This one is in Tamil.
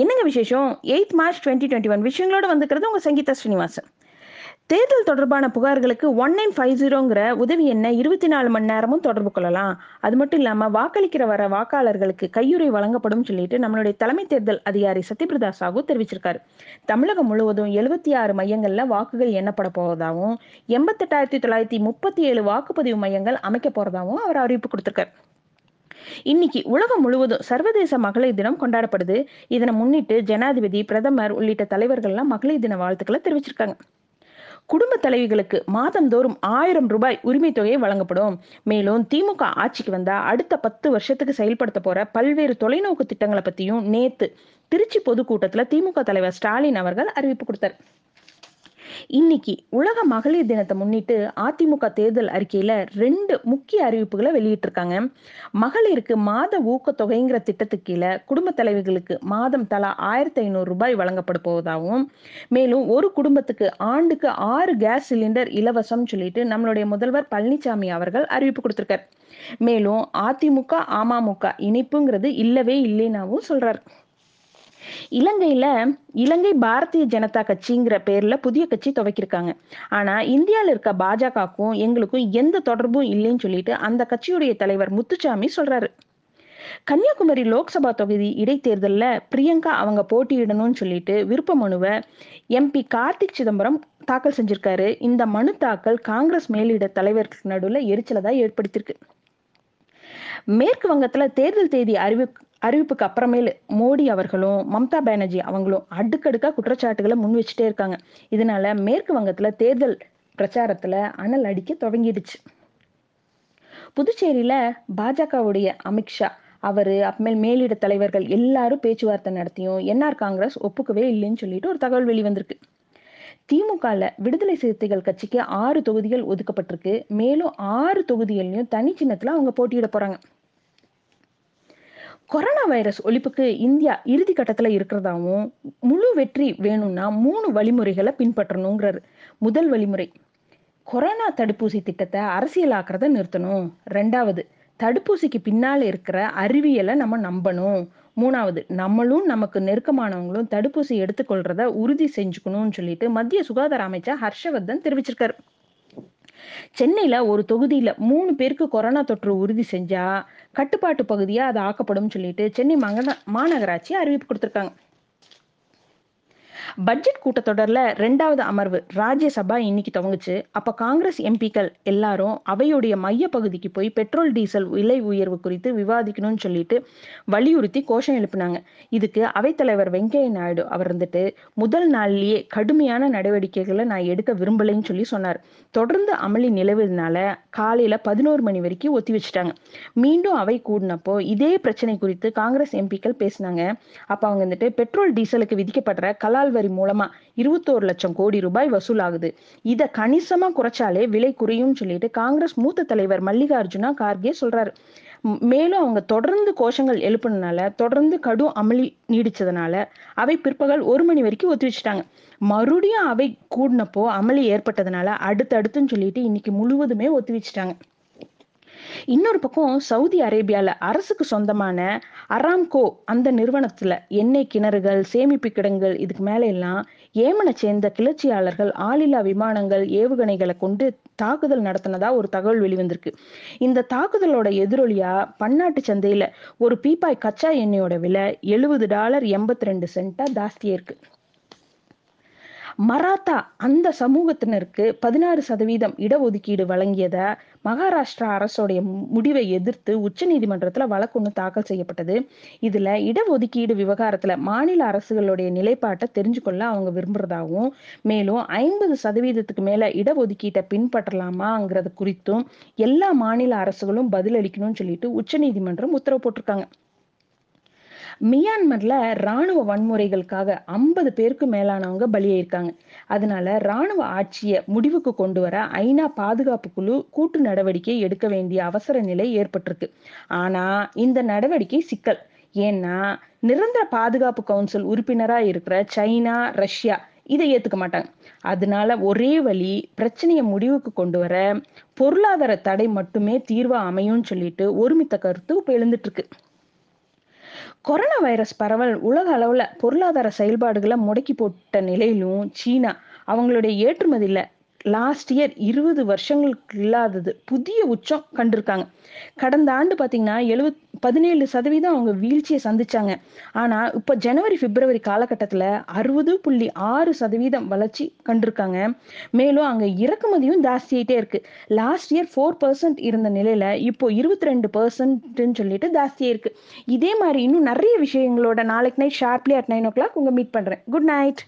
என்னங்க விசேஷம்? Eight March twenty twenty one விஷயங்களோட வந்துக்கிறது உங்கள் சங்கீதா ஸ்ரீனிவாசன். தேர்தல் தொடர்பான புகார்களுக்கு ஒன் நைன் ஃபைவ் ஜீரோங்கிற உதவி எண்ணை இருபத்தி நாலு மணி நேரமும் தொடர்பு கொள்ளலாம். அது மட்டும் இல்லாமல் வாக்களிக்கிற வர வாக்காளர்களுக்கு கையுறை வழங்கப்படும் சொல்லிட்டு நம்மளுடைய தலைமை தேர்தல் அதிகாரி சத்யபிரதா சாகு தெரிவிச்சிருக்காரு. தமிழகம் முழுவதும் எழுபத்தி ஆறு மையங்களில் வாக்குகள் எண்ணப்பட போவதாகவும் எண்பத்தெட்டாயிரத்தி தொள்ளாயிரத்தி முப்பத்தி ஏழு வாக்குப்பதிவு மையங்கள் அமைக்க போறதாகவும் அவர் அறிவிப்பு கொடுத்திருக்காரு. இன்னைக்கு உலகம் முழுவதும் சர்வதேச மகளிர் தினம் கொண்டாடப்படுது. இதனை முன்னிட்டு ஜனாதிபதி பிரதமர் உள்ளிட்ட தலைவர்கள்லாம் மகளிர் தின வாழ்த்துக்களை தெரிவிச்சிருக்காங்க. குடும்ப தலைவிகளுக்கு மாதந்தோறும் ஆயிரம் ரூபாய் உரிமை தொகை வழங்கப்படும். மேலும் திமுக ஆட்சிக்கு வந்தா அடுத்த பத்து வருஷத்துக்கு செயல்படுத்த போற பல்வேறு தொலைநோக்கு திட்டங்களை பத்தியும் நேத்து திருச்சி பொதுக்கூட்டத்துல திமுக தலைவர் ஸ்டாலின் அவர்கள் அறிவிப்பு கொடுத்தார். இன்னைக்கு உலக மகளிர் தினத்தை முன்னிட்டு அதிமுக தேர்தல் அறிக்கையில ரெண்டு முக்கிய அறிவிப்புகளை வெளியிட்டிருக்காங்க. மகளிருக்கு மாத ஊக்கத்தொகைங்கிற திட்டத்துக்கு கீழே குடும்ப தலைவிகளுக்கு மாதம் தலா ஆயிரத்தி ஐநூறு ரூபாய் வழங்கப்பட போவதாகவும் மேலும் ஒரு குடும்பத்துக்கு ஆண்டுக்கு ஆறு கேஸ் சிலிண்டர் இலவசம் சொல்லிட்டு நம்மளுடைய முதல்வர் பழனிசாமி அவர்கள் அறிவிப்பு கொடுத்திருக்கார். மேலும் அதிமுக அமமுக இணைப்புங்கிறது இல்லவே இல்லைனாவும் சொல்றாரு. இலங்கையில இலங்கை பாரதிய ஜனதா கட்சிங்கிற பேர்ல புதிய கட்சி துவக்கியிருக்காங்க. ஆனா இந்தியாவில் இருக்க பாஜகவுக்கும் எங்களுக்கும் எந்த தொடர்பும் இல்லைன்னு சொல்லிட்டு அந்த கட்சியுடைய தலைவர் முத்துசாமி சொல்றாரு. கன்னியாகுமரி லோக்சபா தொகுதி இடைத்தேர்தலில் பிரியங்கா அவங்க போட்டியிடணும்னு சொல்லிட்டு விருப்ப மனுவை எம்பி கார்த்திக் சிதம்பரம் தாக்கல் செஞ்சிருக்காரு. இந்த மனு தாக்கல் காங்கிரஸ் மேலிட தலைவர்கள் நடுவுல எரிச்சலை தான் ஏற்படுத்தியிருக்கு. மேற்கு வங்கத்துல தேர்தல் தேதி அறிவி அறிவிப்புக்கு அப்புறமேலு மோடி அவர்களும் மம்தா பானர்ஜி அவங்களும் அடுக்கடுக்கா குற்றச்சாட்டுகளை முன் வச்சுட்டே இருக்காங்க. இதனால மேற்கு வங்கத்துல தேர்தல் பிரச்சாரத்துல அனல் அடிக்க தொடங்கிடுச்சு. புதுச்சேரியில பாஜகவுடைய அமித்ஷா அவரு அப்புறமேல் மேலிட தலைவர்கள் எல்லாரும் பேச்சுவார்த்தை நடத்தியும் என்ஆர் காங்கிரஸ் ஒப்புக்கவே இல்லைன்னு சொல்லிட்டு ஒரு தகவல் வெளிவந்திருக்கு திமுகல விடுதலை சிறுத்தைகள் கட்சிக்கு ஆறு தொகுதிகள் ஒதுக்கப்பட்டிருக்கு. மேலும் ஆறு தொகுதிகள்லயும் தனி சின்னத்துல அவங்க போட்டியிட போறாங்க. கொரோனா வைரஸ் ஒழிப்புக்கு இந்தியா இறுதி கட்டத்துல இருக்கிறதாவும் முழு வெற்றி வேணும்னா மூணு வழிமுறைகளை பின்பற்றணுங்கிறாரு. முதல் வழிமுறை கொரோனா தடுப்பூசி திட்டத்தை அரசியலாக்குறத நிறுத்தணும். ரெண்டாவது தடுப்பூசிக்கு பின்னால் இருக்கிற அறிவியலை நம்ம நம்பணும். மூணாவது நம்மளும் நமக்கு நெருக்கமானவங்களும் தடுப்பூசி எடுத்துக்கொள்றத உறுதி செஞ்சுக்கணும்னு சொல்லிட்டு மத்திய சுகாதார அமைச்சர் ஹர்ஷவர்தன் தெரிவிச்சிருக்காரு. சென்னையில ஒரு தொகுதியில மூணு பேருக்கு கொரோனா தொற்று உறுதி செஞ்சா கட்டுப்பாட்டு பகுதியா அது ஆக்கப்படும் சொல்லிட்டு சென்னை மகன மாநகராட்சி அறிவிப்பு கொடுத்திருக்காங்க. பட்ஜெட் கூட்டத்தொடரில் ரெண்டாவது அமர்வு ராஜ்யசபா இன்னைக்கு துவங்குச்சு. அப்போ காங்கிரஸ் எம்பிக்கள் எல்லாரும் அவையுடைய மைய பகுதிக்கு போய் பெட்ரோல் டீசல் விலை உயர்வு குறித்து விவாதிக்கணும்னு சொல்லிட்டு வலியுறுத்தி கோஷம் எழுப்பினாங்க. இதுக்கு அவைத்தலைவர் வெங்கையா நாயுடு அவர் வந்துட்டு முதல் நாள்லயே கடுமையான நடவடிக்கைகளை நான் எடுக்க விரும்பலைன்னு சொல்லி சொன்னார். தொடர்ந்து அமளி நிலவுறதுனால காலையில பதினோரு மணி வரைக்கும் ஒத்தி வச்சுட்டாங்க. மீண்டும் அவை கூடினப்போ இதே பிரச்சனை குறித்து காங்கிரஸ் எம்பிக்கள் பேசினாங்க. அப்ப அவங்க வந்துட்டு பெட்ரோல் டீசலுக்கு விதிக்கப்படுற கலால் வரி மூலமா இருபத்தோரு லட்சம் கோடி ரூபாய் வசூலாகுது. இத கணிசமா குறைச்சாலே விலை குறையும் சொல்லிட்டு காங்கிரஸ் மூத்த தலைவர் மல்லிகார்ஜுனா கார்கே சொல்றாரு. மேலும் அவங்க தொடர்ந்து கோஷங்கள் எழுப்பினதுனால தொடர்ந்து கடும் அமளி நீடிச்சதுனால அவை பிற்பகல் ஒரு மணி வரைக்கும் ஒத்தி வச்சுட்டாங்க. மறுபடியும் அவை கூடினப்போ அமளி ஏற்பட்டதுனால அடுத்தடுத்துன்னு சொல்லிட்டு இன்னைக்கு முழுவதுமே ஒத்தி வச்சுட்டாங்க. இன்னொரு பக்கம் சவுதி அரேபியால அரசுக்கு சொந்தமான அராம்கோ அந்த நிறுவனத்துல எண்ணெய் கிணறுகள் சேமிப்பு கிடங்குகள் இதுக்கு மேல எல்லாம் ஏமனை சேர்ந்த கிளர்ச்சியாளர்கள் ஆளில்லா விமானங்கள் ஏவுகணைகளை கொண்டு தாக்குதல் நடத்தினதா ஒரு தகவல் வெளிவந்திருக்கு இந்த தாக்குதலோட எதிரொலியா பன்னாட்டு சந்தையில ஒரு பீப்பாய் கச்சா எண்ணெயோட விலை எழுபது டாலர் எண்பத்தி ரெண்டு சென்டா ஜாஸ்தியா இருக்கு. மராத்தா அந்த சமூகத்தினருக்கு பதினாறு சதவீதம் இடஒதுக்கீடு வழங்கியத மகாராஷ்டிரா அரசோடைய முடிவை எதிர்த்து உச்ச நீதிமன்றத்தில் வழக்கு ஒன்று தாக்கல் செய்யப்பட்டது. இதுல இடஒதுக்கீடு விவகாரத்துல மாநில அரசுகளுடைய நிலைப்பாட்டை தெரிஞ்சுக்கொள்ள அவங்க விரும்புறதாகவும் மேலும் ஐம்பது சதவீதத்துக்கு மேல இடஒதுக்கீட்டை பின்பற்றலாமாங்கிறது குறித்தும் எல்லா மாநில அரசுகளும் பதிலளிக்கணும்னு சொல்லிட்டு உச்ச நீதிமன்றம் உத்தரவு போட்டிருக்காங்க. மியான்மர்ல ராணுவ வன்முறைகளுக்காக ஐம்பது பேருக்கு மேலானவங்க பலியாயிருக்காங்க. அதனால ராணுவ ஆட்சியை முடிவுக்கு கொண்டு வர ஐநா பாதுகாப்பு குழு கூட்டு நடவடிக்கை எடுக்க வேண்டிய அவசர நிலை ஏற்பட்டிருக்கு. ஆனா இந்த நடவடிக்கை சிக்கல். ஏன்னா நிரந்தர பாதுகாப்பு கவுன்சில் உறுப்பினரா இருக்கிற சைனா ரஷ்யா இதை ஏத்துக்க மாட்டாங்க. அதனால ஒரே வழி பிரச்சனையை முடிவுக்கு கொண்டு வர பொருளாதார தடை மட்டுமே தீர்வா அமையும்னு சொல்லிட்டு ஒருமித்த கருத்து இப்ப எழுந்துட்டு இருக்கு. கொரோனா வைரஸ் பரவல் உலக அளவில் பொருளாதார செயல்பாடுகளை முடக்கி போட்ட நிலையிலும் சீனா அவங்களுடைய ஏற்றுமதியில் லாஸ்ட் இயர் இருபது வருஷங்களுக்கு இல்லாதது புதிய உச்சம் கண்டிருக்காங்க. கடந்த ஆண்டு பார்த்தீங்கன்னா எழுபத் பதினேழு சதவீதம் அவங்க வீழ்ச்சியை சந்திச்சாங்க. ஆனால் இப்போ ஜனவரி பிப்ரவரி காலகட்டத்தில் அறுபது புள்ளி ஆறு சதவீதம் வளர்ச்சி கண்டிருக்காங்க. மேலும் அங்கே இறக்குமதியும் ஜாஸ்தியாயிட்டே இருக்கு. லாஸ்ட் இயர் ஃபோர் பர்சன்ட் இருந்த நிலையில இப்போ இருபத்தி ரெண்டு பர்சன்ட்னு சொல்லிட்டு ஜாஸ்தியே இருக்கு. இதே மாதிரி இன்னும் நிறைய விஷயங்களோட நாளைக்கு night sharply at nine o'clock உங்க மீட் பண்றேன். Good night